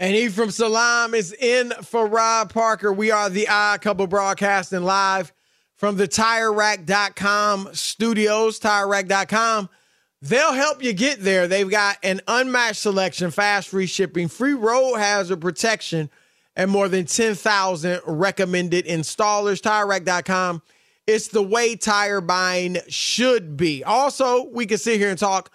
And Ephraim Salaam is in for Rob Parker. We are the Odd Couple broadcasting live from the TireRack.com studios, TireRack.com. They'll help you get there. They've got an unmatched selection, fast free shipping, free road hazard protection, and more than 10,000 recommended installers. TireRack.com. It's the way tire buying should be. Also, we can sit here and talk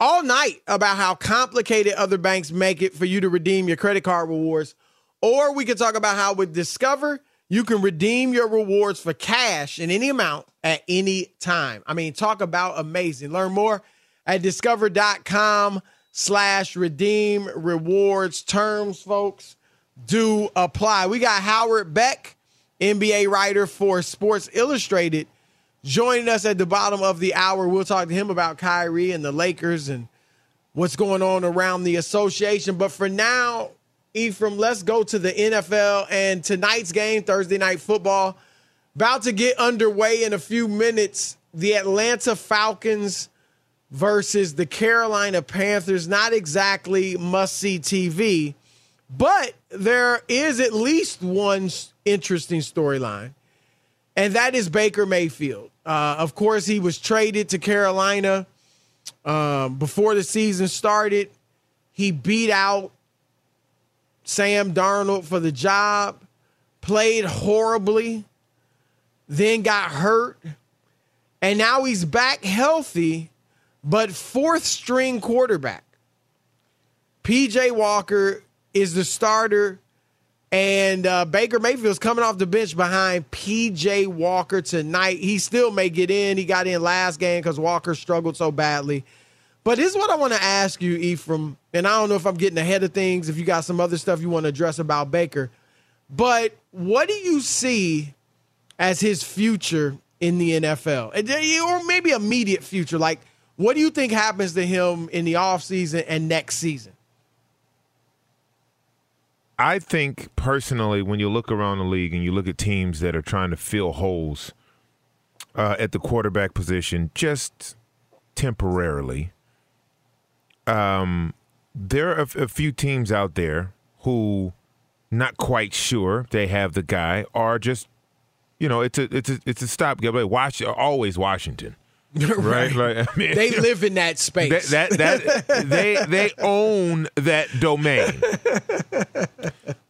all night about how complicated other banks make it for you to redeem your credit card rewards. Or we could talk about how with Discover, you can redeem your rewards for cash in any amount at any time. I mean, talk about amazing. Learn more at discover.com slash redeem rewards. Terms, folks, do apply. We got Howard Beck, NBA writer for Sports Illustrated joining us at the bottom of the hour. We'll talk to him about Kyrie and the Lakers and what's going on around the association. But for now, Ephraim, let's go to the NFL and tonight's game, Thursday night football. About to get underway in a few minutes. The Atlanta Falcons versus the Carolina Panthers. Not exactly must see TV, but there is at least one interesting storyline and that is Baker Mayfield. Uh, of course, he was traded to Carolina um, before the season started. He beat out Sam Darnold for the job, played horribly, then got hurt, and now he's back healthy, but fourth string quarterback. PJ Walker is the starter and uh, Baker Mayfield's coming off the bench behind PJ Walker tonight. He still may get in. He got in last game because Walker struggled so badly. But here's what I want to ask you, Ephraim. And I don't know if I'm getting ahead of things, if you got some other stuff you want to address about Baker. But what do you see as his future in the NFL? Or maybe immediate future. Like, What do you think happens to him in the offseason and next season? I think personally, when you look around the league and you look at teams that are trying to fill holes uh, at the quarterback position, just temporarily, um, there are a, few teams out there who not quite sure they have the guy, or just you know, it's a it's a it's a stopgap. Like Wash, always Washington. right. Like, I mean, they live in that space. That, that, that they they own that domain,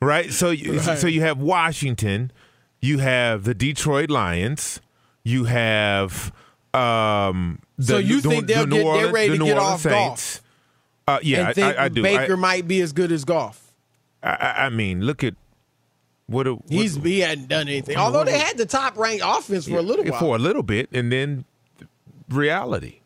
right? So you, Right. so you have Washington, you have the Detroit Lions, you have um. The, So you the- think the they'll New get- they're Orleans- ready the to get Orleans off Saints. Uh, yeah, I, I, I do. Baker I, might be as good as golf. I, I- I mean, look at what, a, what He's he hadn't done anything. Although they had the top ranked offense for a little while. for a little bit, and then reality,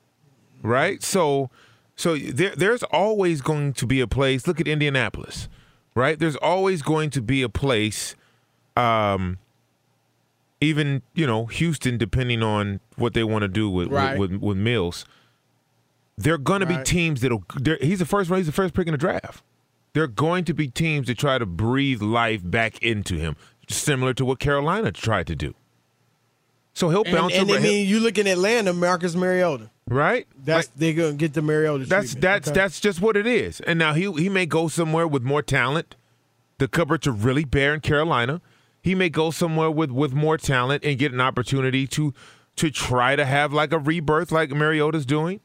right? So, so there, there's always going to be a place. Look at Indianapolis, right? There's always going to be a place. Um, even you know Houston, depending on what they want to do with, Right. with, with with Mills, they're going to be teams that'll. He's the first. He's the first pick in the draft. There are going to be teams that try to breathe life back into him, similar to what Carolina tried to do. So he'll and, bounce and I around, mean, you look in Atlanta, Marcus Mariota. right? That's Like, they're gonna get the Mariota. that's treatment. that's Okay. that's just what it is. And now he he may go somewhere with more talent. The cupboards are really bare in Carolina. He may go somewhere with with more talent and get an opportunity to to try to have like a rebirth like Mariota's doing.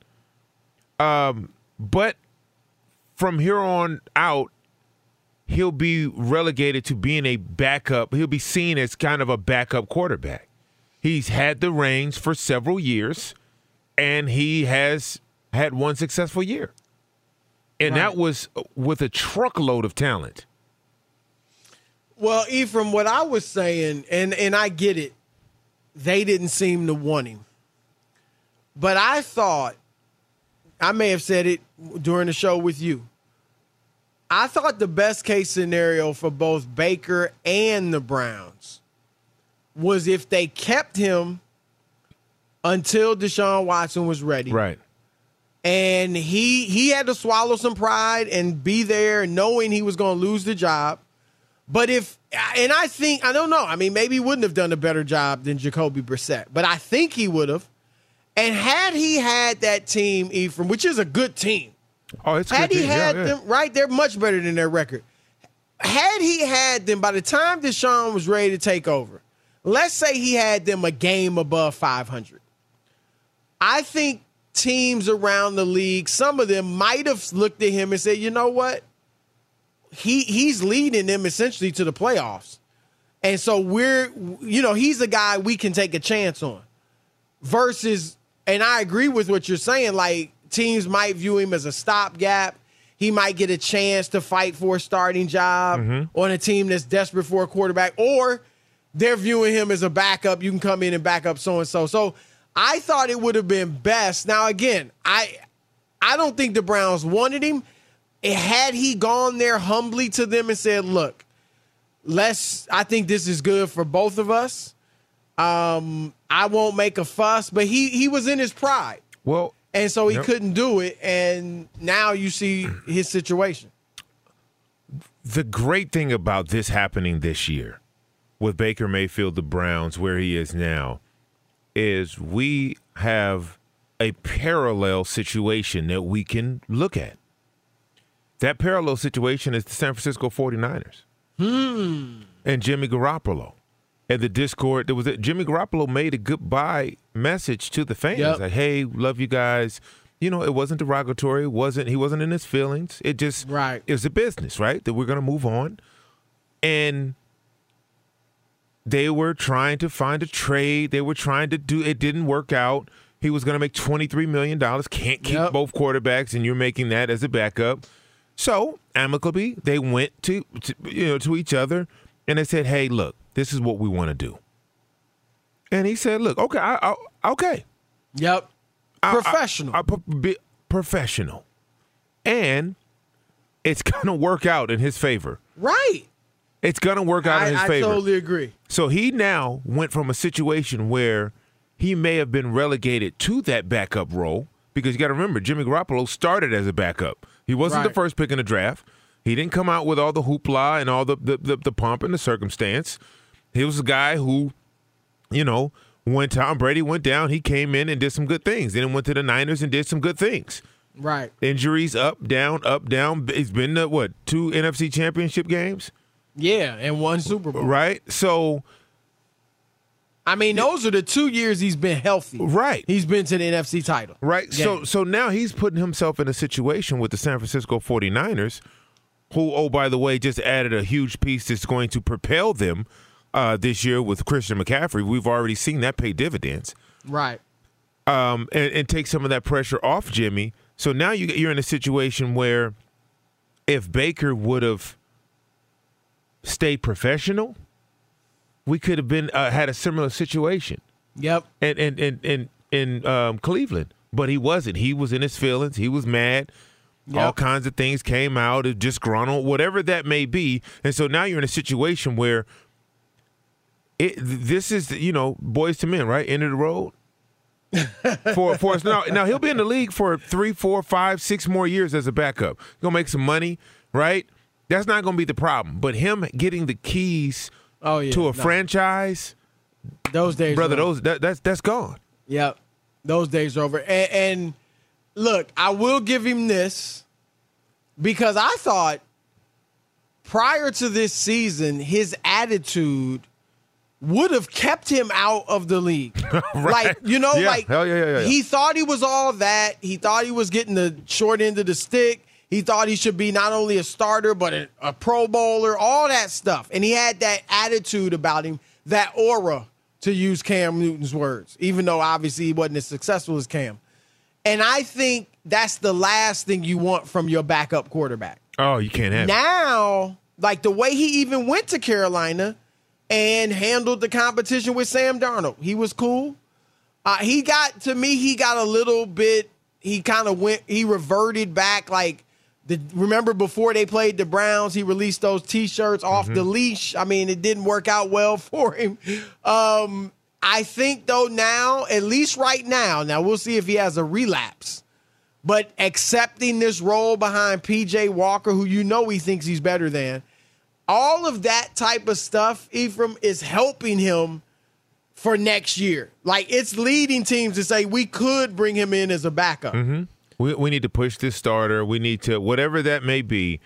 Um, but from here on out, he'll be relegated to being a backup. He'll be seen as kind of a backup quarterback. He's had the reins for several years, and he has had one successful year. And that was with a truckload of talent. Well, Ephraim, what I was saying, and and I get it, they didn't seem to want him. But I thought, I may have said it during the show with you. I thought the best case scenario for both Baker and the Browns was if they kept him until Deshaun Watson was ready Right. and he he had to swallow some pride and be there knowing he was going to lose the job but if and i think i don't know i mean maybe he wouldn't have done a better job than jacoby brissett but i think he would have and had he had that team ephraim which is a good team Oh, it's had good he team. Yeah, had yeah. them right they're much better than their record had he had them by the time deshaun was ready to take over let's say he had them a game above 500 I think teams around the league, some of them might have looked at him and said, you know what? He he's leading them essentially to the playoffs. And so we're you know, he's a guy we can take a chance on. Versus and I agree with what you're saying, like teams might view him as a stopgap. He might get a chance to fight for a starting job mm-hmm. on a team that's desperate for a quarterback, or they're viewing him as a backup. You can come in and back up so and so. So I thought it would have been best. Now again, I I don't think the Browns wanted him. Eh, Had he gone there humbly to them and said, "Look, let's. I think this is good for both of us. Um, I won't make a fuss." But he he was in his pride, Well, and so he Yep. couldn't do it. And now you see his situation. the great thing about this happening this year with Baker Mayfield, the Browns, where he is now, is we have a parallel situation that we can look at. That parallel situation is the San Francisco 49ers hmm. and Jimmy Garoppolo. And the Discord, there was a, Jimmy Garoppolo made a goodbye message to the fans, Yep. like, "Hey, love you guys." You know, it wasn't derogatory. It wasn't. He wasn't in his feelings. It just Right. It was a business, right? That we're gonna move on, and they were trying to find a trade. They were trying to do. It didn't work out. He was gonna make twenty three million dollars. Can't keep Yep. both quarterbacks, and you're making that as a backup. So amicably, they went to, to you know to each other, and they said, "Hey, look, this is what we want to do." And he said, "Look, okay, I, I, okay, Yep, I- professional. I, be professional, and it's gonna work out in his favor. right. It's gonna work out I, in his I favor. I totally agree. So he now went from a situation where he may have been relegated to that backup role because you got to remember Jimmy Garoppolo started as a backup. He wasn't the first pick in the draft. He didn't come out with all the hoopla and all the the, the, the pomp and the circumstance. He was a guy who, you know, when Tom Brady went down, he came in and did some good things. Then he went to the Niners and did some good things. Right. Injuries up, down, up, down. It's been the, what two NFC Championship games, Yeah, and one Super Bowl. right? So I mean, those are the two years he's been healthy. Right. He's been to the NFC title. Right. So so now he's putting himself in a situation with the San Francisco 49ers, who, oh, by the way, just added a huge piece that's going to propel them uh, this year with Christian McCaffrey. We've already seen that pay dividends. Right. Um, and, and take some of that pressure off Jimmy. So now you, you're in a situation where if Baker would have stayed professional, we could have been uh, had a similar situation Yep. and and and in in um, Cleveland, but he wasn't. He was in his feelings. He was mad. All kinds of things came out, disgruntled, whatever that may be. And so now you're in a situation where it this is you know boys to men, right? End of the road. for for us now, now he'll be in the league for three, four, five, six more years as a backup. He's gonna make some money, right? That's not gonna be the problem. But him getting the keys Oh yeah. to a No. franchise, Those days, brother, those that, that's that's gone. Yep. Those days are over. And, and look, I will give him this because I thought prior to this season, his attitude would have kept him out of the league. Like, you know, Yeah. like Hell yeah, yeah, yeah, yeah. he thought he was all that. He thought he was getting the short end of the stick. He thought he should be not only a starter, but a, a pro bowler, all that stuff. And he had that attitude about him, that aura, to use Cam Newton's words, even though obviously he wasn't as successful as Cam. And I think that's the last thing you want from your backup quarterback. Oh, you can't have it. Now, like the way he even went to Carolina and handled the competition with Sam Darnold, he was cool. Uh, he got to me, he got a little bit. He kind of went. He reverted back. Like the remember before they played the Browns, he released those T-shirts off the leash. I mean, it didn't work out well for him. Um, I think though now, at least right now, now we'll see if he has a relapse. But accepting this role behind PJ Walker, who you know he thinks he's better than, all of that type of stuff, Ephraim, is helping him for next year. Like it's leading teams to say we could bring him in as a backup. We, we need to push this starter. We need to whatever that may be.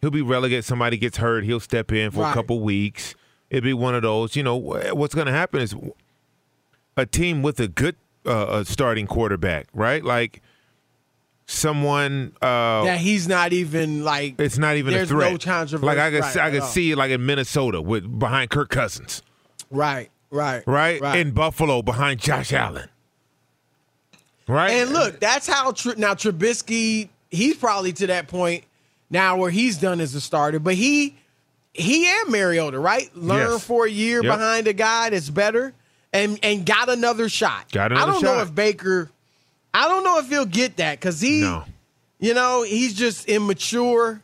He'll be relegated. Somebody gets hurt. He'll step in for Right. a couple weeks. It'd be one of those. You know what's going to happen is a team with a good uh, starting quarterback, right? Like someone. Uh, That he's not even like it's not even there's a threat. no controversy. Like I could, right, I could see it like in Minnesota with behind Kirk Cousins, Right, right, right? right. In Buffalo behind Josh Allen, right? And look, that's how Tr- now Trubisky. He's probably to that point now where he's done as a starter, but he he and Mariota, right? Learn Yes. for a year Yep. behind a guy that's better, and and got another shot. Got another shot. I don't know if Baker. I don't know if he'll get that because he, no. you know, he's just immature.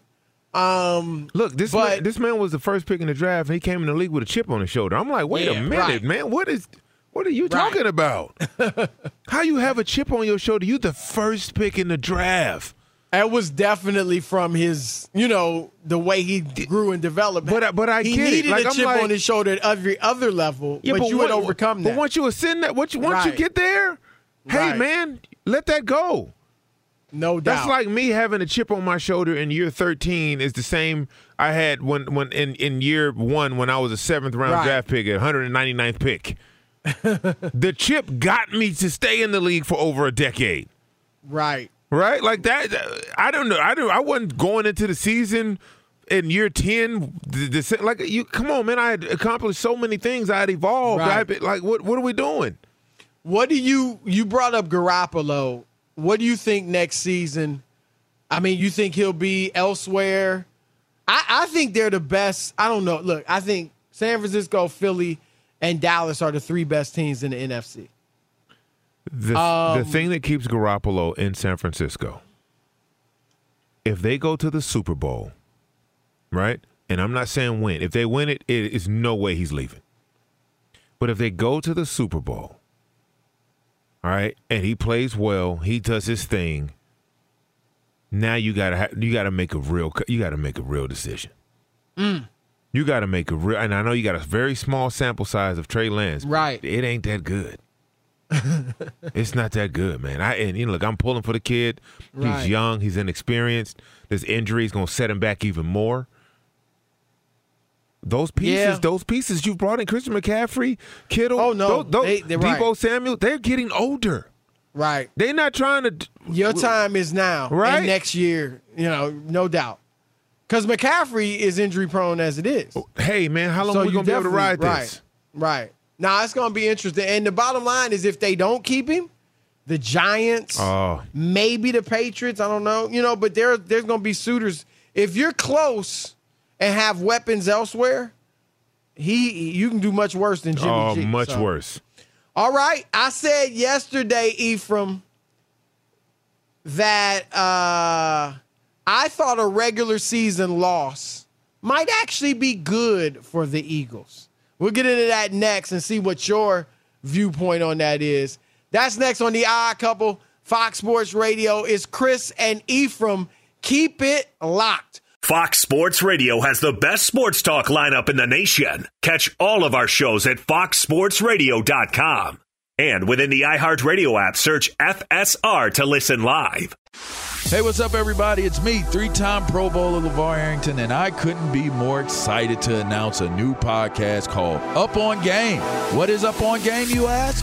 Um, Look, this But- man, this man was the first pick in the draft. And he came in the league with a chip on his shoulder. I'm like, wait Yeah, a minute, right. man. What is? What are you Right. talking about? How you have a chip on your shoulder? You the first pick in the draft. That was definitely from his, you know, the way he grew and developed. But I- but I he get it. needed Like, a I'm chip like- on his shoulder at every other level. Yeah, but, you would what- overcome But once you ascend that, once you, once you get there, hey Right. man, let that go. no doubt. That's like me having a chip on my shoulder in year 13 is the same I had when when in, in year one when I was a seventh round Right. draft pick at 199th pick. the chip got me to stay in the league for over a decade. right. Right? Like that uh, I don't know. I don't I wasn't going into the season in year 10 the, the, like you come on man I had accomplished so many things I had evolved I had been- like what what are we doing What do you you brought up Garoppolo? What do you think next season? I mean, you think he'll be elsewhere? I, I think they're the best. I don't know. Look, I think San Francisco, Philly, and Dallas are the three best teams in the NFC. The, the Um, thing that keeps Garoppolo in San Francisco, if they go to the Super Bowl, right? And I'm not saying win. If they win it, it is no way he's leaving. But if they go to the Super Bowl, All right, and he plays well. He does his thing. Now you gotta you gotta make a real you gotta make a real decision. Mm. You gotta make a real, and I know you got a very small sample size of Trey Lance. Right. It ain't that good. it's not that good, man. I and you know, look, I'm pulling for the kid. Right. He's young. He's inexperienced. This injury is gonna set him back even more. Those pieces, Yeah. those pieces you've brought in, Christian McCaffrey, Kittle, Oh, no. those, those, They- Deebo right. Samuel, they're getting older. Right. They're not trying to. Your time is now. Right. And next year, you know, no doubt. Because McCaffrey is injury prone as it is. Hey, man, how long So are we gonna be able to ride this? Right. Right. Now it's gonna be interesting. And the bottom line is if they don't keep him, the Giants, Oh, maybe the Patriots, I don't know. You know, but there there's gonna be suitors. If you're close and have weapons elsewhere, he you can do much worse than Jimmy oh, G. much So- worse. All right. I said yesterday, Ephraim, that uh, I thought a regular season loss might actually be good for the Eagles. We'll get into that next and see what your viewpoint on that is. That's next on the Odd Couple. Fox Sports Radio is Chris and Ephraim. Keep it locked. Fox Sports Radio has the best sports talk lineup in the nation. Catch all of our shows at foxsportsradio.com. And within the iHeartRadio app, search FSR to listen live. Hey, what's up, everybody? It's me, three time Pro Bowler LaVar Arrington, and I couldn't be more excited to announce a new podcast called Up on Game. What is Up on Game, you ask?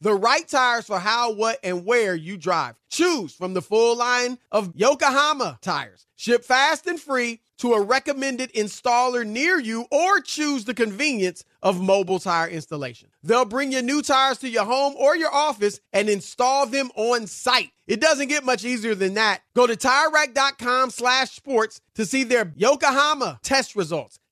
The right tires for how, what, and where you drive. Choose from the full line of Yokohama tires. Ship fast and free to a recommended installer near you or choose the convenience of mobile tire installation. They'll bring your new tires to your home or your office and install them on site. It doesn't get much easier than that. Go to TireRack.com slash sports to see their Yokohama test results,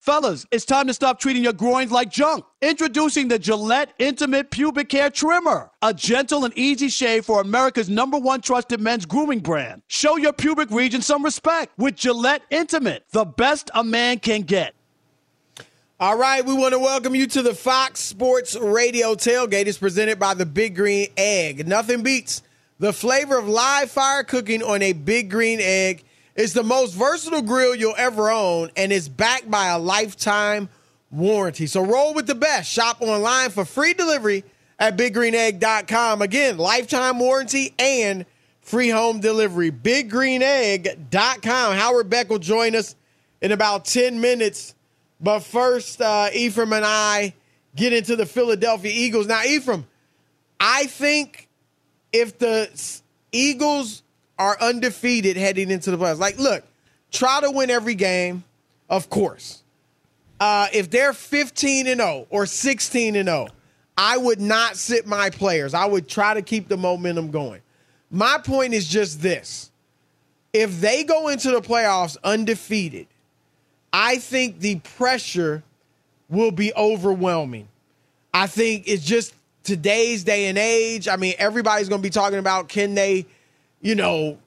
Fellas, it's time to stop treating your groins like junk. Introducing the Gillette Intimate Pubic Hair Trimmer, a gentle and easy shave for America's number one trusted men's grooming brand. Show your pubic region some respect with Gillette Intimate, the best a man can get. All right, we want to welcome you to the Fox Sports Radio tailgate. It's presented by the Big Green Egg. Nothing beats the flavor of live fire cooking on a Big Green Egg. It's the most versatile grill you'll ever own, and it's backed by a lifetime warranty. So roll with the best. Shop online for free delivery at biggreenegg.com. Again, lifetime warranty and free home delivery. Biggreenegg.com. Howard Beck will join us in about 10 minutes. But first, uh, Ephraim and I get into the Philadelphia Eagles. Now, Ephraim, I think if the Eagles are undefeated heading into the playoffs. Like, look, try to win every game, of course. Uh, if they're 15 and 0 or 16 and 0, I would not sit my players. I would try to keep the momentum going. My point is just this. If they go into the playoffs undefeated, I think the pressure will be overwhelming. I think it's just today's day and age. I mean, everybody's going to be talking about can they – you know,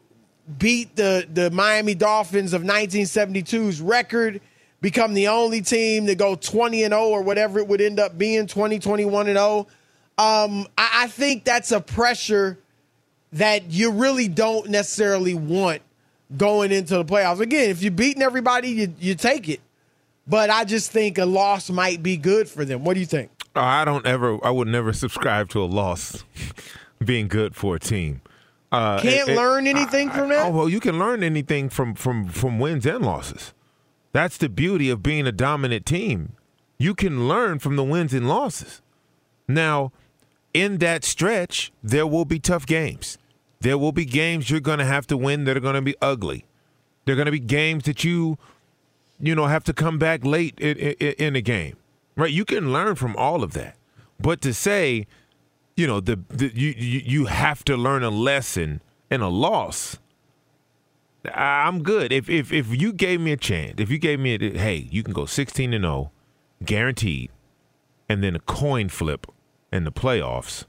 beat the the Miami Dolphins of 1972's record, become the only team to go 20 and 0 or whatever it would end up being, 20, 21 and 0. Um, I, I think that's a pressure that you really don't necessarily want going into the playoffs. Again, if you're beating everybody, you, you take it. But I just think a loss might be good for them. What do you think? I don't ever, I would never subscribe to a loss being good for a team. Uh, Can't it, learn anything I, from that. Oh well, you can learn anything from from from wins and losses. That's the beauty of being a dominant team. You can learn from the wins and losses. Now, in that stretch, there will be tough games. There will be games you're going to have to win that are going to be ugly. There are going to be games that you, you know, have to come back late in, in, in a game. Right? You can learn from all of that. But to say you know the, the you, you you have to learn a lesson and a loss. I'm good. If if if you gave me a chance, if you gave me a hey, you can go 16 and 0, guaranteed, and then a coin flip in the playoffs,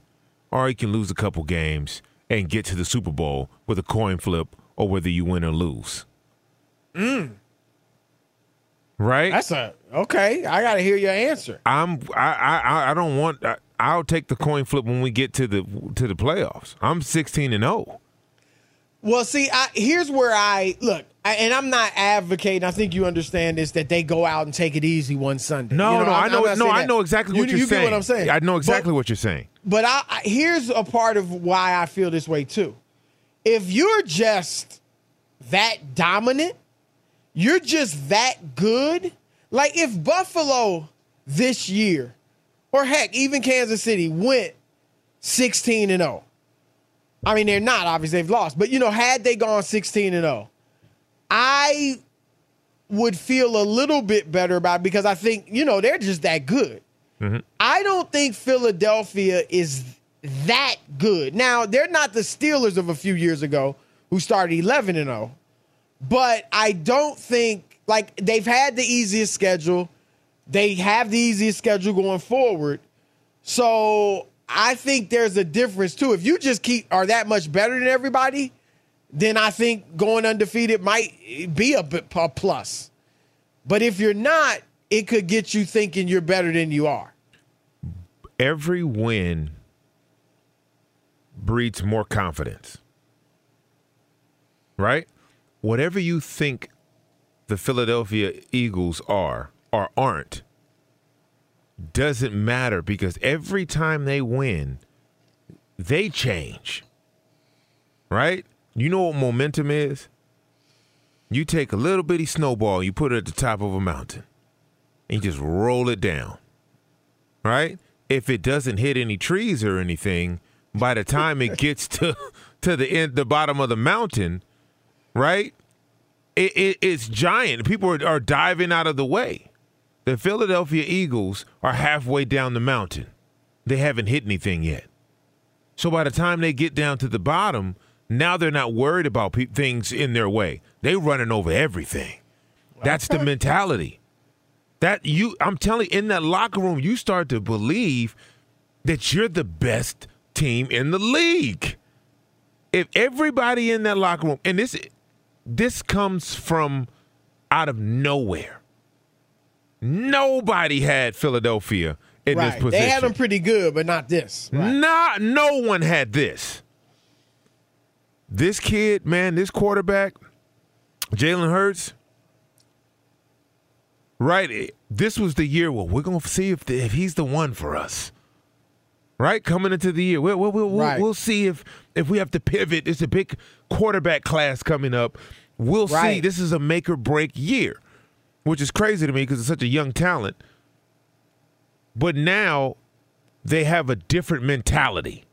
or you can lose a couple games and get to the Super Bowl with a coin flip, or whether you win or lose. Mm. Right. That's a okay. I got to hear your answer. I'm. I. I. I don't want. I, I'll take the coin flip when we get to the to the playoffs. I'm 16 and 0. Well, see, I, here's where I look, I, and I'm not advocating. I think you understand this that they go out and take it easy one Sunday. No, you know, no, I'm, i know. No, I know exactly what you, are you saying. Get what I'm saying. I know exactly but, what you're saying. But I, I, here's a part of why I feel this way too. If you're just that dominant, you're just that good. Like if Buffalo this year or heck, even Kansas City went 16 and 0. I mean, they're not obviously they've lost, but you know, had they gone 16 and 0, I would feel a little bit better about it because I think, you know, they're just that good. Mm-hmm. I don't think Philadelphia is that good. Now, they're not the Steelers of a few years ago who started 11 and 0, but I don't think like they've had the easiest schedule. They have the easiest schedule going forward. So I think there's a difference too. If you just keep are that much better than everybody, then I think going undefeated might be a, a plus. But if you're not, it could get you thinking you're better than you are. Every win breeds more confidence. Right? Whatever you think the Philadelphia Eagles are or aren't doesn't matter because every time they win, they change. Right? You know what momentum is? You take a little bitty snowball, you put it at the top of a mountain, and you just roll it down. Right? If it doesn't hit any trees or anything, by the time it gets to to the end the bottom of the mountain, right? It, it, it's giant. People are, are diving out of the way. The Philadelphia Eagles are halfway down the mountain. They haven't hit anything yet. So by the time they get down to the bottom, now they're not worried about pe- things in their way. They're running over everything. That's the mentality. That you, I'm telling you, in that locker room, you start to believe that you're the best team in the league. If everybody in that locker room, and this, this comes from out of nowhere. Nobody had Philadelphia in right. this position. They had them pretty good, but not this. Right. Not, no one had this. This kid, man, this quarterback, Jalen Hurts, right? Eh, this was the year where we're going to see if, the, if he's the one for us. Right? Coming into the year. We'll, we'll, we'll, Right. we'll see if, if we have to pivot. It's a big quarterback class coming up. We'll see. This is a make or break year, which is crazy to me because it's such a young talent. But now they have a different mentality.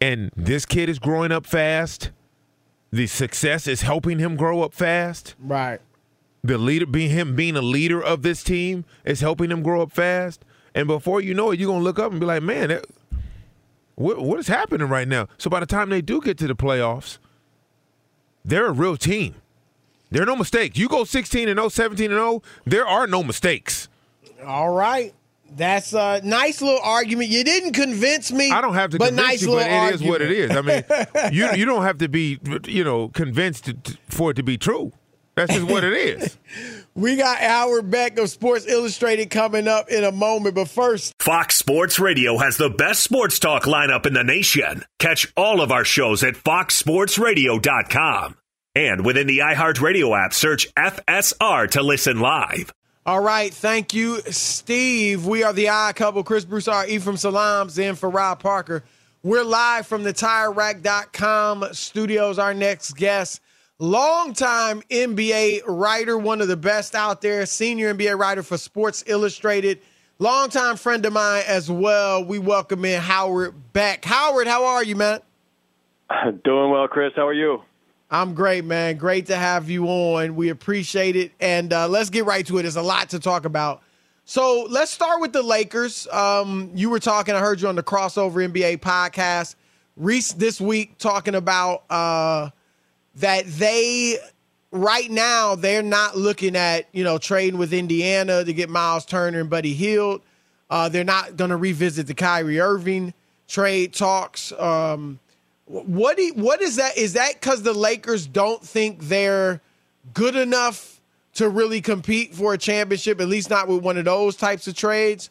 And this kid is growing up fast. The success is helping him grow up fast. Right. The leader being him being a leader of this team is helping him grow up fast. And before you know it, you're gonna look up and be like, man, that, what, what is happening right now? So by the time they do get to the playoffs, they're a real team. There are no mistakes. You go 16 and 0, 17 and 0, there are no mistakes. All right. That's a nice little argument. You didn't convince me. I don't have to but convince nice you, but little it is what it is. I mean, you you don't have to be you know convinced to, to- for it to be true. That's just what it is. we got Howard Beck of Sports Illustrated coming up in a moment, but first, Fox Sports Radio has the best sports talk lineup in the nation. Catch all of our shows at foxsportsradio.com. And within the iHeartRadio app, search FSR to listen live. all right. Thank you, Steve. We are the odd couple. Chris Broussard, Ephraim Salaams, in for Rob Parker. We're live from the TireRack.com studios. Our next guest, longtime NBA writer, one of the best out there, senior NBA writer for Sports Illustrated, longtime friend of mine as well. We welcome in Howard Beck. Howard, how are you, man? Doing well, Chris. How are you? I'm great, man. Great to have you on. We appreciate it. And uh, let's get right to it. There's a lot to talk about. So let's start with the Lakers. Um, you were talking, I heard you on the Crossover NBA podcast Reese this week talking about uh, that they, right now, they're not looking at, you know, trading with Indiana to get Miles Turner and Buddy Hield. Uh, they're not going to revisit the Kyrie Irving trade talks. Um, what you- what is that? Is that because the Lakers don't think they're good enough to really compete for a championship, at least not with one of those types of trades?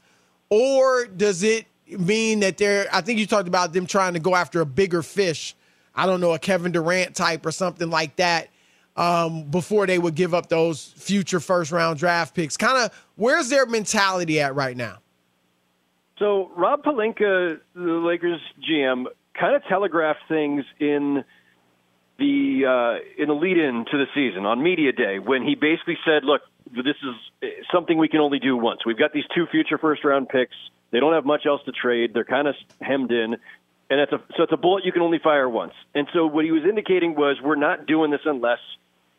Or does it mean that they're, I think you talked about them trying to go after a bigger fish, I don't know, a Kevin Durant type or something like that, um, before they would give up those future first round draft picks? Kind of, where's their mentality at right now? So Rob Pelinka, the Lakers GM, kind of telegraphed things in the uh, in the lead-in to the season on media day when he basically said, "Look, this is something we can only do once. We've got these two future first-round picks. They don't have much else to trade. They're kind of hemmed in." And it's a, so it's a bullet you can only fire once. And so what he was indicating was we're not doing this unless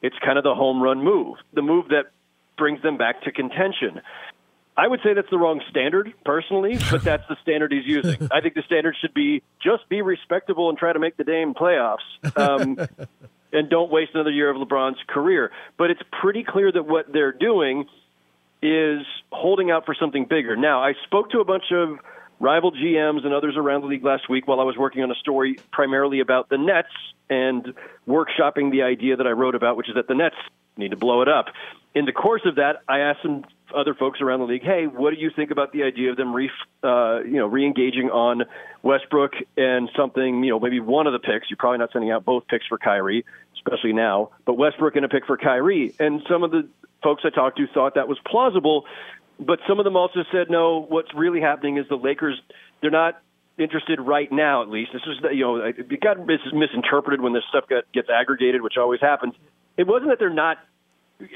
it's kind of the home run move, the move that brings them back to contention. I would say that's the wrong standard, personally, but that's the standard he's using. I think the standard should be just be respectable and try to make the damn playoffs, um, and don't waste another year of LeBron's career. But it's pretty clear that what they're doing is holding out for something bigger. Now, I spoke to a bunch of rival GMs and others around the league last week while I was working on a story primarily about the Nets and workshopping the idea that I wrote about, which is that the Nets need to blow it up. In the course of that, I asked some other folks around the league, hey, what do you think about the idea of them re, uh, you know, re-engaging on Westbrook and something, you know, maybe one of the picks. You're probably not sending out both picks for Kyrie, especially now, but Westbrook and a pick for Kyrie. And some of the folks I talked to thought that was plausible, but some of them also said, no, what's really happening is the Lakers, they're not interested right now, at least. This is, you know, it got mis- misinterpreted when this stuff got, gets aggregated, which always happens. It wasn't that they're not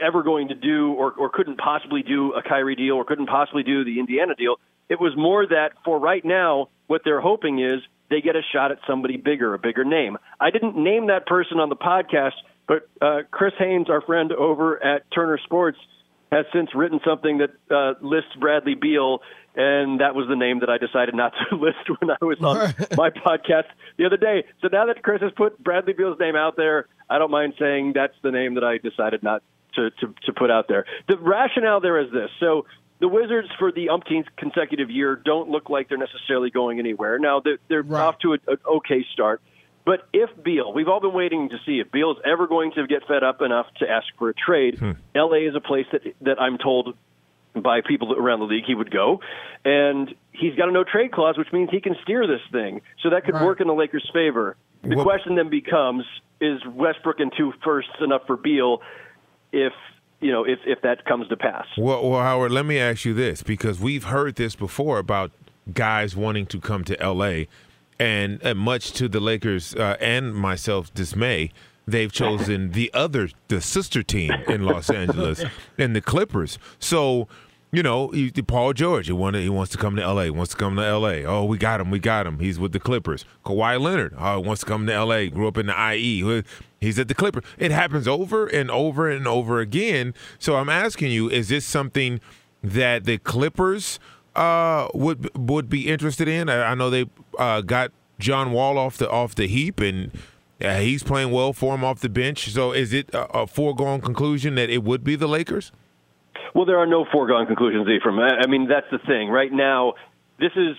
ever going to do or, or couldn't possibly do a Kyrie deal or couldn't possibly do the Indiana deal. It was more that for right now, what they're hoping is they get a shot at somebody bigger, a bigger name. I didn't name that person on the podcast, but uh, Chris Haynes, our friend over at Turner Sports, has since written something that uh, lists Bradley Beal, and that was the name that I decided not to list when I was on my podcast the other day. So now that Chris has put Bradley Beal's name out there, I don't mind saying that's the name that I decided not to, to, to put out there. The rationale there is this. So the Wizards, for the umpteenth consecutive year, don't look like they're necessarily going anywhere. Now, they're, they're right. off to an okay start. But if Beal, we've all been waiting to see if Beal is ever going to get fed up enough to ask for a trade. Hmm. LA is a place that that I'm told by people around the league he would go, and he's got a no trade clause, which means he can steer this thing. So that could right. work in the Lakers' favor. The question then becomes: Is Westbrook and two firsts enough for Beal? If you know if if that comes to pass. Well, well, Howard, let me ask you this because we've heard this before about guys wanting to come to L.A. and uh, much to the Lakers uh, and myself dismay. They've chosen the other, the sister team in Los Angeles, and the Clippers. So, you know, he, Paul George, he wanted, he wants to come to L.A. Wants to come to L.A. Oh, we got him, we got him. He's with the Clippers. Kawhi Leonard, oh, wants to come to L.A. Grew up in the IE. He's at the Clippers. It happens over and over and over again. So I'm asking you, is this something that the Clippers uh, would would be interested in? I, I know they uh, got John Wall off the off the heap, and uh, he's playing well for him off the bench. So is it a, a foregone conclusion that it would be the Lakers? Well, there are no foregone conclusions, Ephraim. I mean, that's the thing. Right now, this is.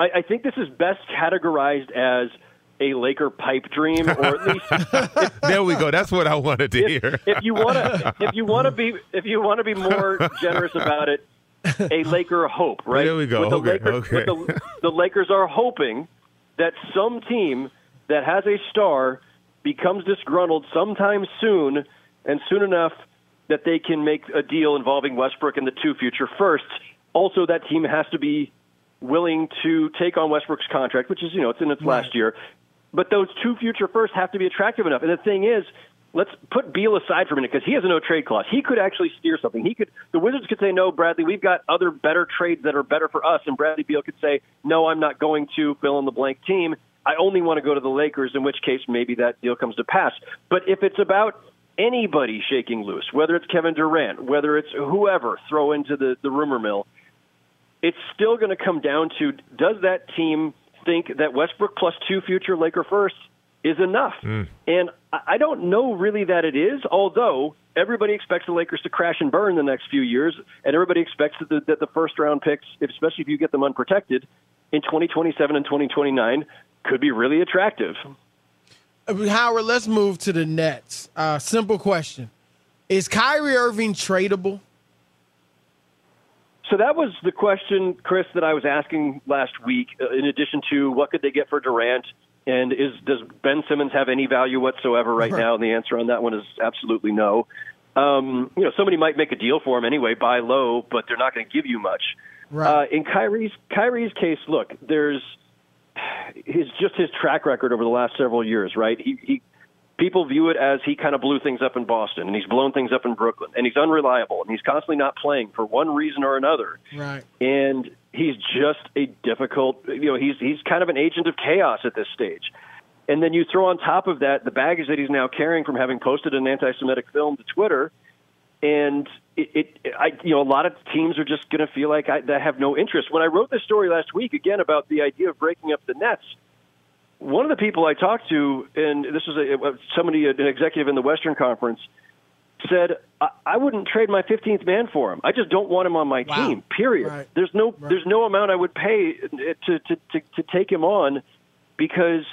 I, I think this is best categorized as a Laker pipe dream, or at least if, there we go. That's what I wanted to if, hear. if you want to, if you want to be, if you want to be more generous about it, a Laker hope, right? There we go. The okay, Lakers, okay. The, the Lakers are hoping that some team that has a star becomes disgruntled sometime soon, and soon enough that they can make a deal involving Westbrook and the two future firsts. Also, that team has to be willing to take on Westbrook's contract, which is, you know, it's in its right. last year, but those two future firsts have to be attractive enough. And the thing is, let's put Beal aside for a minute because he has a no trade clause. He could actually steer something. He could the Wizards could say no, Bradley. We've got other better trades that are better for us, and Bradley Beal could say no, I'm not going to fill in the blank team. I only want to go to the Lakers. In which case, maybe that deal comes to pass. But if it's about anybody shaking loose, whether it's Kevin Durant, whether it's whoever, throw into the the rumor mill. It's still going to come down to does that team think that Westbrook plus two future Laker first is enough. Mm. And I don't know really that it is, although everybody expects the Lakers to crash and burn the next few years, and everybody expects that the, that the first round picks, especially if you get them unprotected, in 2027 and 2029, could be really attractive. Howard, let's move to the Nets. Uh, simple question: Is Kyrie Irving tradable? So that was the question, Chris, that I was asking last week. Uh, in addition to what could they get for Durant, and is does Ben Simmons have any value whatsoever right now? And the answer on that one is absolutely no. Um, you know, somebody might make a deal for him anyway, buy low, but they're not going to give you much. Right. Uh, in Kyrie's Kyrie's case, look, there's his just his track record over the last several years, right? He he people view it as he kind of blew things up in Boston and he's blown things up in Brooklyn and he's unreliable and he's constantly not playing for one reason or another. Right. And he's just a difficult, you know, he's he's kind of an agent of chaos at this stage. And then you throw on top of that the baggage that he's now carrying from having posted an anti-Semitic film to Twitter, and it, it I, you know, a lot of teams are just going to feel like I, that have no interest. When I wrote this story last week again about the idea of breaking up the Nets, one of the people I talked to, and this was a, somebody, an executive in the Western Conference, said I, I wouldn't trade my 15th man for him. I just don't want him on my wow. team. Period. Right. There's no right. there's no amount I would pay eh, to, to to to take him on because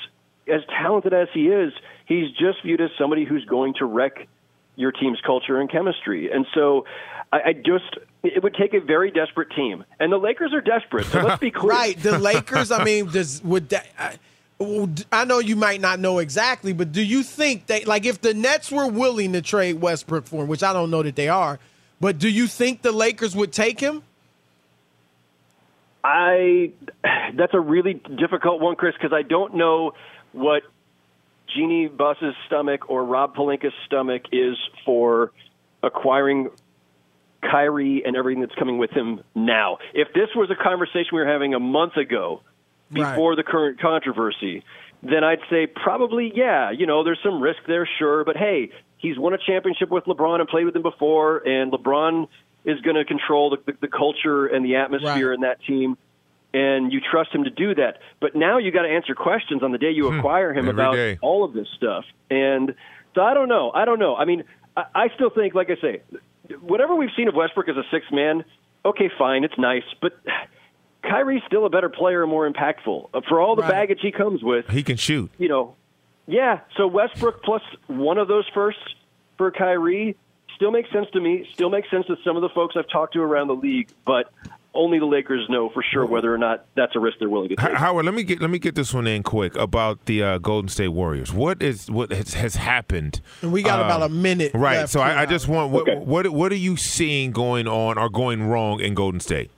as talented as he is, he's just viewed as somebody who's going to wreck your team's culture and chemistry. And so I, I just it would take a very desperate team, and the Lakers are desperate. So let's be clear. right, the Lakers. I mean, does would that? I, I know you might not know exactly, but do you think that, like, if the Nets were willing to trade Westbrook for him, which I don't know that they are, but do you think the Lakers would take him? I that's a really difficult one, Chris, because I don't know what Jeanie Buss's stomach or Rob Pelinka's stomach is for acquiring Kyrie and everything that's coming with him now. If this was a conversation we were having a month ago, before right. the current controversy, then I'd say probably yeah. You know, there's some risk there, sure, but hey, he's won a championship with LeBron and played with him before, and LeBron is going to control the, the, the, culture and the atmosphere right. in that team. And you trust him to do that, but now you got to answer questions on the day you hmm. acquire him about day. all of this stuff. And so I don't know. I don't know. I mean, I, I still think, like I say, whatever we've seen of Westbrook as a sixth man, okay, fine, it's nice, but Kyrie's still a better player and more impactful uh, for all the right. baggage he comes with. He can shoot. You know, yeah. So Westbrook plus one of those firsts for Kyrie still makes sense to me. Still makes sense to some of the folks I've talked to around the league, but only the Lakers know for sure whether or not that's a risk they're willing to take. Howard, let me get let me get this one in quick about the uh, Golden State Warriors. What is what has, has happened? And we got about a um, minute, right? So I, I, just want what, okay. what what are you seeing going on or going wrong in Golden State?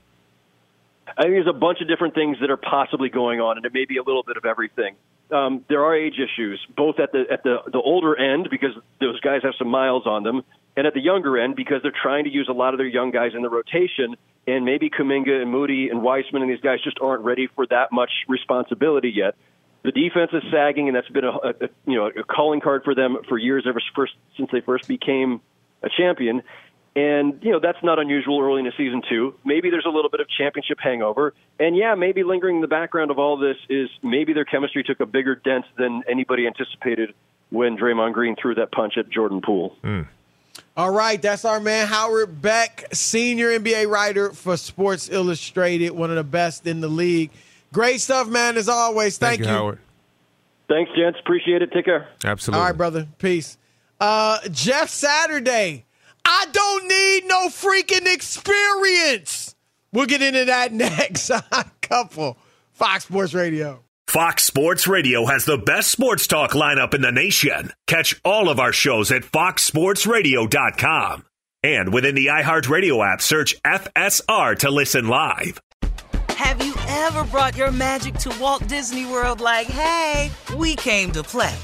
I think there's a bunch of different things that are possibly going on, and it may be a little bit of everything. Um, there are age issues, both at the at the the older end because those guys have some miles on them, and at the younger end because they're trying to use a lot of their young guys in the rotation, and maybe Kuminga and Moody and Wiseman and these guys just aren't ready for that much responsibility yet. The defense is sagging, and that's been a, a you know a calling card for them for years ever first since they first became a champion. And, you know, that's not unusual early in the season, too. Maybe there's a little bit of championship hangover. And, yeah, maybe lingering in the background of all this is maybe their chemistry took a bigger dent than anybody anticipated when Draymond Green threw that punch at Jordan Poole. Mm. All right, that's our man Howard Beck, senior NBA writer for Sports Illustrated, one of the best in the league. Great stuff, man, as always. Thank, Thank you, Howard. Thanks, gents. Appreciate it. Take care. Absolutely. All right, brother. Peace. Uh, Jeff Saturday I don't need no freaking experience. We'll get into that next. Couple. Fox Sports Radio. Fox Sports Radio has the best sports talk lineup in the nation. Catch all of our shows at foxsportsradio.com. And within the iHeartRadio app, search FSR to listen live. Have you ever brought your magic to Walt Disney World like, hey, we came to play?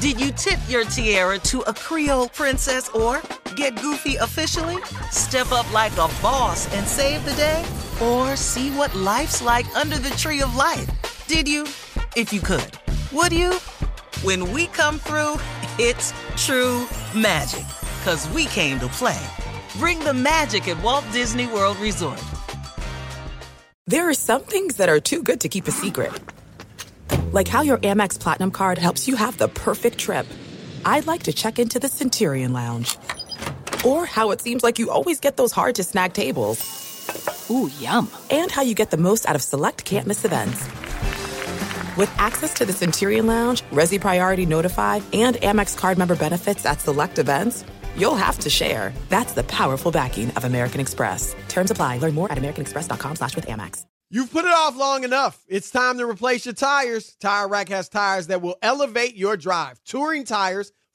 Did you tip your tiara to a Creole princess or get goofy officially? Step up like a boss and save the day? Or see what life's like under the tree of life? Did you? If you could. Would you? When we come through, it's true magic. Cause we came to play. Bring the magic at Walt Disney World Resort. There are some things that are too good to keep a secret like how your Amex Platinum card helps you have the perfect trip. I'd like to check into the Centurion Lounge. Or how it seems like you always get those hard to snag tables. Ooh, yum. And how you get the most out of select can't miss events. With access to the Centurion Lounge, Resy Priority Notify, and Amex card member benefits at select events, you'll have to share. That's the powerful backing of American Express. Terms apply. Learn more at americanexpress.com slash with Amex. You've put it off long enough. It's time to replace your tires. Tire Rack has tires that will elevate your drive. Touring tires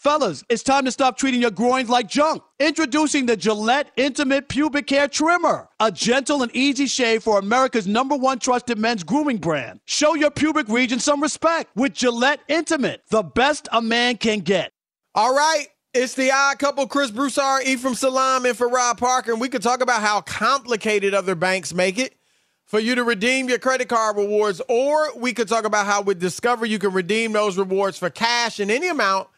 Fellas, it's time to stop treating your groins like junk. Introducing the Gillette Intimate Pubic Hair Trimmer, a gentle and easy shave for America's number one trusted men's grooming brand. Show your pubic region some respect with Gillette Intimate, the best a man can get. All right. It's the odd couple, Chris Broussard, Ephraim Salaam, and for Rob Parker, and we could talk about how complicated other banks make it for you to redeem your credit card rewards, or we could talk about how with Discover you can redeem those rewards for cash in any amount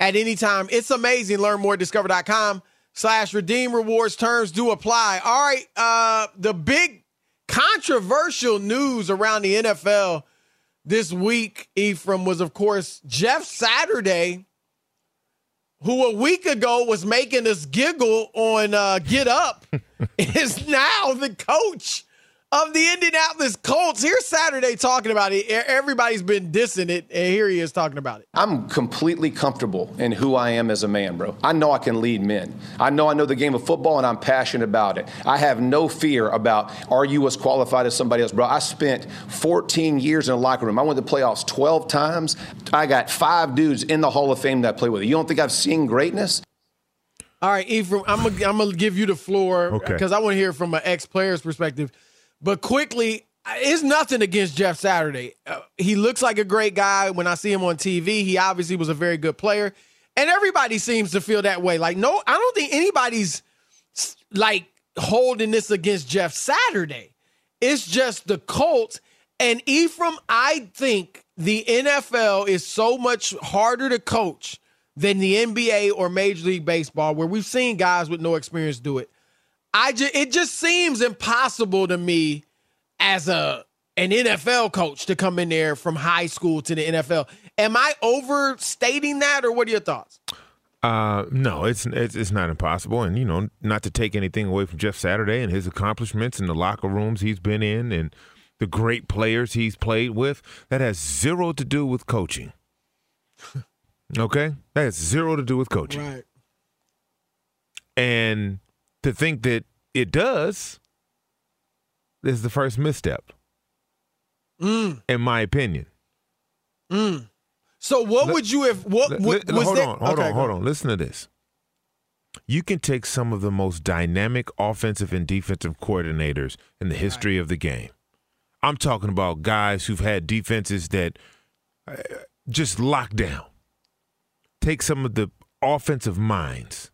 at any time. It's amazing. Learn more at discover.com slash redeem rewards. Terms do apply. All right. Uh, the big controversial news around the NFL this week, Ephraim, was of course Jeff Saturday, who a week ago was making us giggle on uh, Get Up, is now the coach of the Indianapolis Colts. Here's Saturday talking about it. Everybody's been dissing it, and here he is talking about it. I'm completely comfortable in who I am as a man, bro. I know I can lead men. I know I know the game of football, and I'm passionate about it. I have no fear about are you as qualified as somebody else, bro. I spent 14 years in a locker room. I went to playoffs 12 times. I got five dudes in the Hall of Fame that play with it. You don't think I've seen greatness? All right, Ephraim, I'm gonna I'm gonna give you the floor because Okay. I want to hear from an ex player's perspective. But quickly, it's nothing against Jeff Saturday. Uh, he looks like a great guy. When I see him on TV, he obviously was a very good player, and everybody seems to feel that way. Like, no, I don't think anybody's like holding this against Jeff Saturday. It's just the Colts and Ephraim. I think the NFL is so much harder to coach than the NBA or Major League Baseball, where we've seen guys with no experience do it. I just it just seems impossible to me as a an NFL coach to come in there from high school to the NFL. Am I overstating that, or what are your thoughts? Uh, no, it's, it's it's not impossible, and you know, not to take anything away from Jeff Saturday and his accomplishments in the locker rooms he's been in and the great players he's played with. That has zero to do with coaching. okay, that has zero to do with coaching. Right. And to think that it does is the first misstep, Mm, in my opinion. mm. So what Li- would you have? What, Li- what li- was hold there- on, hold okay, on, hold on. Listen to this. You can take some of the most dynamic offensive and defensive coordinators in the history of the game. I'm talking about guys who've had defenses that uh, just lock down. Take some of the offensive minds,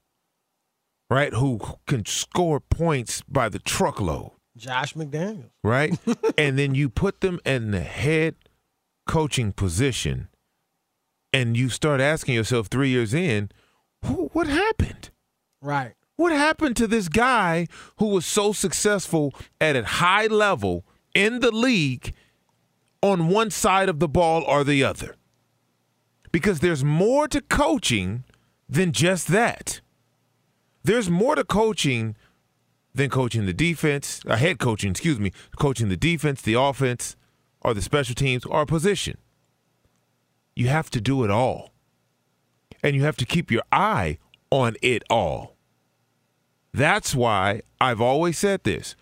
right, who can score points by the truckload Josh McDaniels. right? and then you put them in the head coaching position, and you start asking yourself three years in, what happened? Right. What happened to this guy who was so successful at a high level in the league on one side of the ball or the other? Because there's more to coaching than just that. There's more to coaching than coaching the defense, uh, head coaching, excuse me, coaching the defense, the offense, or the special teams, or a position. You have to do it all. and you have to keep your eye on it all. That's why I've always said this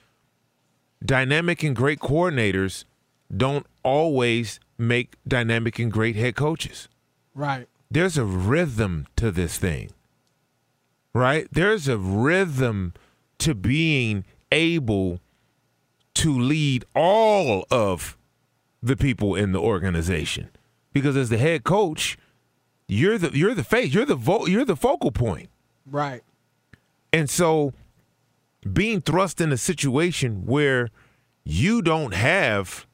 dynamic and great coordinators don't always make dynamic and great head coaches. Right. There's a rhythm to this thing, right? There's a rhythm to being able to lead all of the people in the organization. Because as the head coach, you're the you're the face, you're the vo- you're the focal point. Right. And so being thrust in a situation where you don't have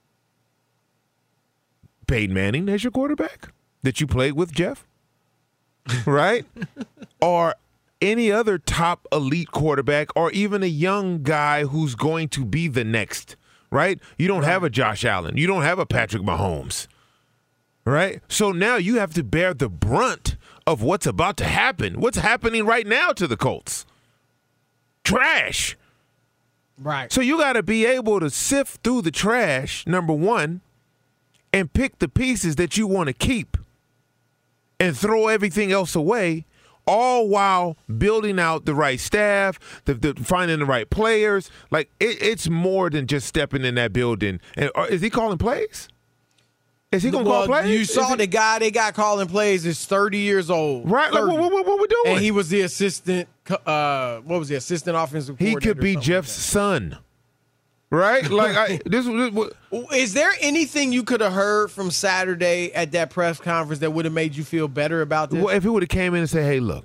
Peyton Manning as your quarterback that you played with, Jeff, right? or any other top elite quarterback, or even a young guy who's going to be the next, right? You don't have a Josh Allen. You don't have a Patrick Mahomes, right? So now you have to bear the brunt of what's about to happen. What's happening right now to the Colts? Trash. Right. So you got to be able to sift through the trash, number one, and pick the pieces that you want to keep and throw everything else away, all while building out the right staff, the, the finding the right players. Like it, it's more than just stepping in that building. And uh, is he calling plays? Is he gonna well, call plays? You saw the guy they got calling plays is 30 years old. Right. Like, 30. what, what, what we doing? And he was the assistant. Uh, what was the assistant offensive? He could be Jeff's son. Right? Like I, this, this what, Is there anything you could have heard from Saturday at that press conference that would have made you feel better about this? Well, if he would have came in and said, "Hey, look,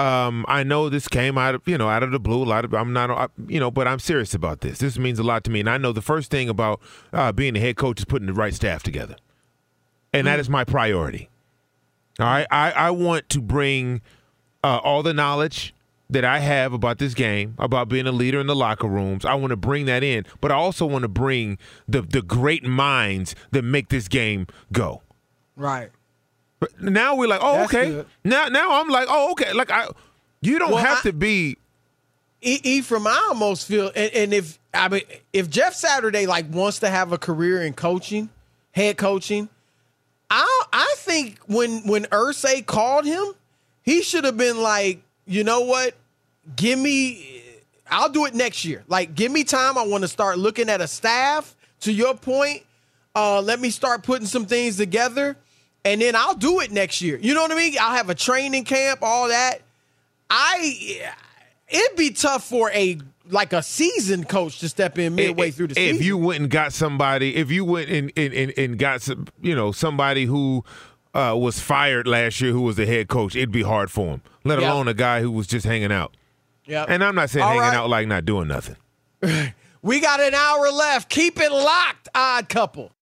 um, I know this came out of you know out of the blue. A lot of I'm not, I, you know, but I'm serious about this. This means a lot to me, and I know the first thing about uh, being a head coach is putting the right staff together, and that is my priority. All right, I I want to bring uh, all the knowledge that I have about this game, about being a leader in the locker rooms. I want to bring that in, but I also want to bring the the great minds that make this game go. Right. But now we're like, oh, That's okay. good. Now, now I'm like, oh, okay. Like I, you don't Well, have I- to be. E- Ephraim, I almost feel, and, and if I mean, if Jeff Saturday like wants to have a career in coaching, head coaching, I I think when when Irsay called him, he should have been like, you know what, give me, I'll do it next year. Like, give me time. I want to start looking at a staff. To your point, uh, let me start putting some things together, and then I'll do it next year. You know what I mean? I'll have a training camp, all that. I it'd be tough for a like a seasoned coach to step in midway through the season. If you went and got somebody, if you went and and, and, and got some, you know, somebody who uh, was fired last year, who was the head coach, it'd be hard for him. Let Yep. alone a guy who was just hanging out. Yep. And I'm not saying All hanging right. out like not doing nothing. we got an hour left. Keep it locked, odd couple.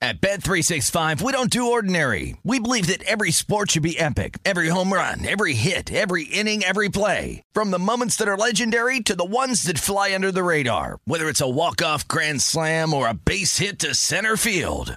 At Bet365, we don't do ordinary. We believe that every sport should be epic. Every home run, every hit, every inning, every play. From the moments that are legendary to the ones that fly under the radar. Whether it's a walk-off grand slam or a base hit to center field.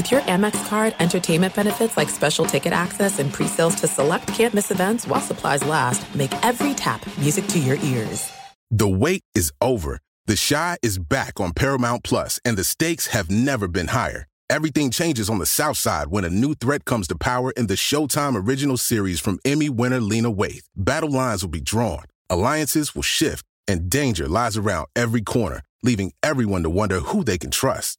With your Amex card, entertainment benefits like special ticket access and pre-sales to select campus events while supplies last, make every tap music to your ears. The wait is over. The Chi is back on Paramount Plus, and the stakes have never been higher. Everything changes on the South Side when a new threat comes to power in the Showtime original series from Emmy winner Lena Waithe. Battle lines will be drawn, alliances will shift, and danger lies around every corner, leaving everyone to wonder who they can trust.